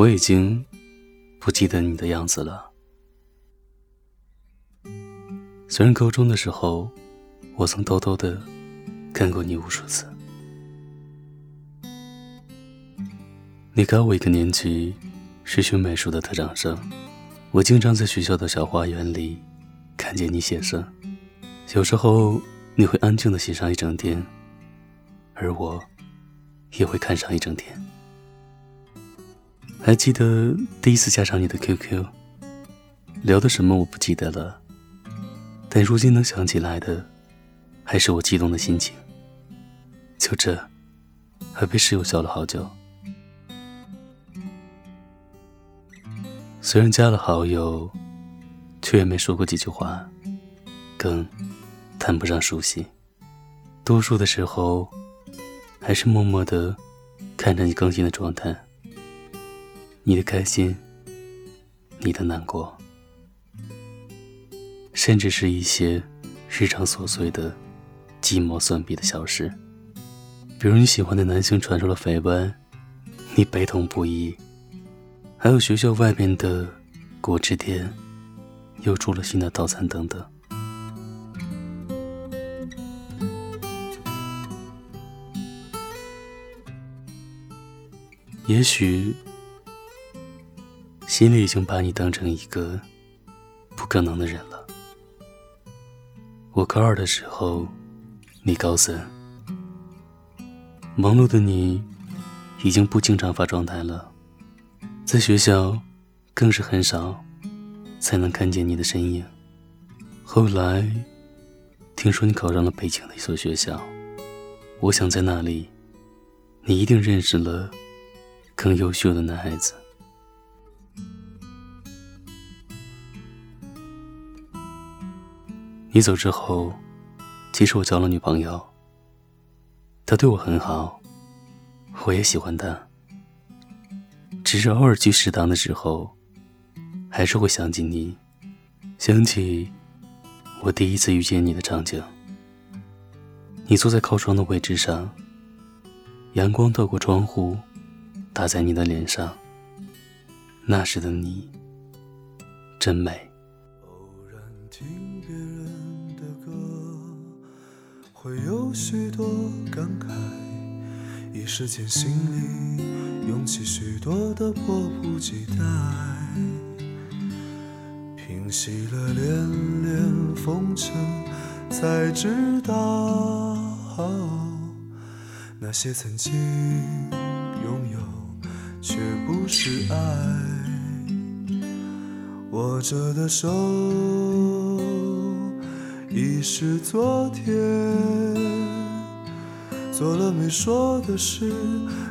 我已经不记得你的样子了。虽然高中的时候，我曾偷偷的看过你无数次。你高我一个年级，是学美术的特长生。我经常在学校的小花园里看见你写生，有时候你会安静的写上一整天，而我也会看上一整天。还记得第一次加上你的 QQ，聊的什么我不记得了。但如今能想起来的，还是我激动的心情。就这，还被室友笑了好久。虽然加了好友，却也没说过几句话，更谈不上熟悉。多数的时候，还是默默的看着你更新的状态，你的开心，你的难过。甚至是一些日常琐碎的鸡毛蒜皮的小事，比如你喜欢的男性传出了绯闻，你悲痛不已；还有学校外面的果汁店又出了新的套餐等等。也许心里已经把你当成一个不可能的人了。我高二的时候，你高三。忙碌的你，已经不经常发状态了，在学校，更是很少才能看见你的身影。后来，听说你考上了北京的一所学校，我想在那里，你一定认识了更优秀的男孩子。你走之后，其实我交了女朋友。她对我很好，我也喜欢她。只是偶尔去食堂的时候，还是会想起你，想起我第一次遇见你的场景。你坐在靠窗的位置上，阳光透过窗户打在你的脸上，那时的你真美。会有许多感慨，一时间心里涌起许多的迫不及待。平息了连连风尘，才知道那些曾经拥有却不是爱。握着的手。已是昨天，做了没说的事，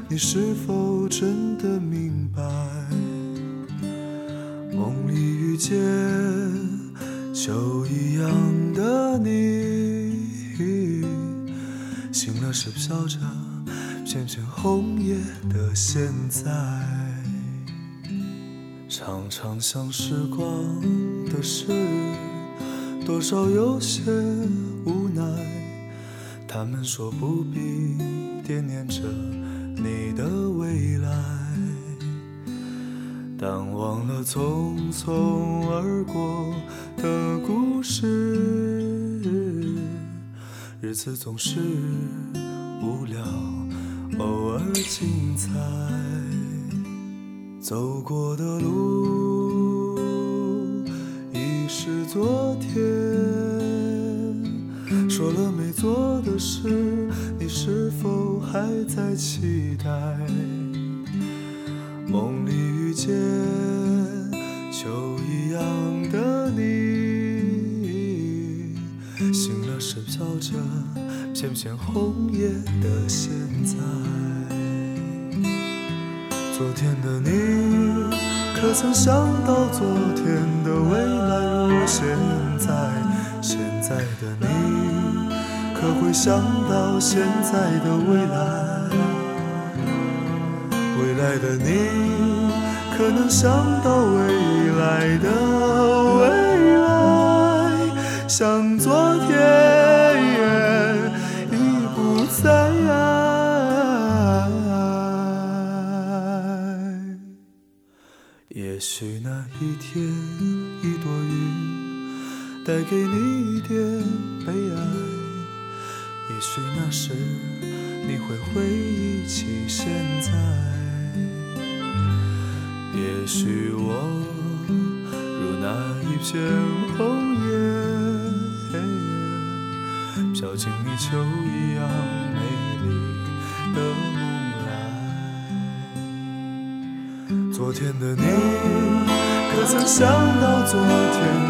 你是否真的明白？梦里遇见秋一样的你，醒了是飘着片片红叶的现在，常常想时光的事。多少有些无奈，他们说不必惦念着你的未来，但忘了匆匆而过的故事，日子总是无聊，偶尔精彩，走过的路是昨天。说了没做的事，你是否还在期待？梦里遇见秋一样的你，醒了是飘着片片红叶的现在。昨天的你，可曾想到昨天的未来如现在？现在的你。可会想到现在的未来？未来的你，可能想到未来的未来？想做也许那一天，一朵云带给你一点悲哀。也许那时，你会回忆起现在。也许我如那一片红叶，飘进你秋一样美丽的梦来。昨天的你，曾想到昨天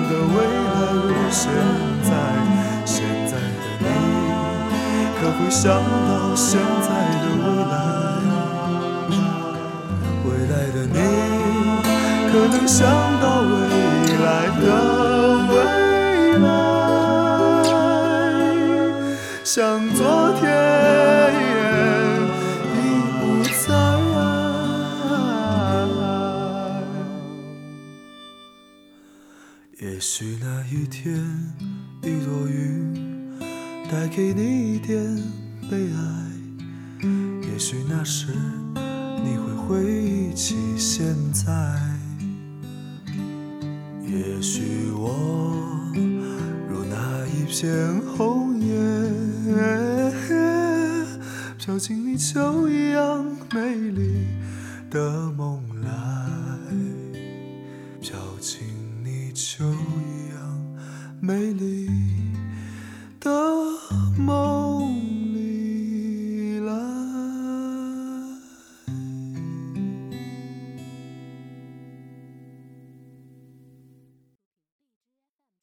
的未来如现在？现在的你，可会想到现在的未来？未来的你，可能想到也许那一天，一朵云带给你一点悲哀，也许那时。你会回忆起现在，也许我如那一片红叶，飘进你秋一样美丽的梦来，都一样美丽。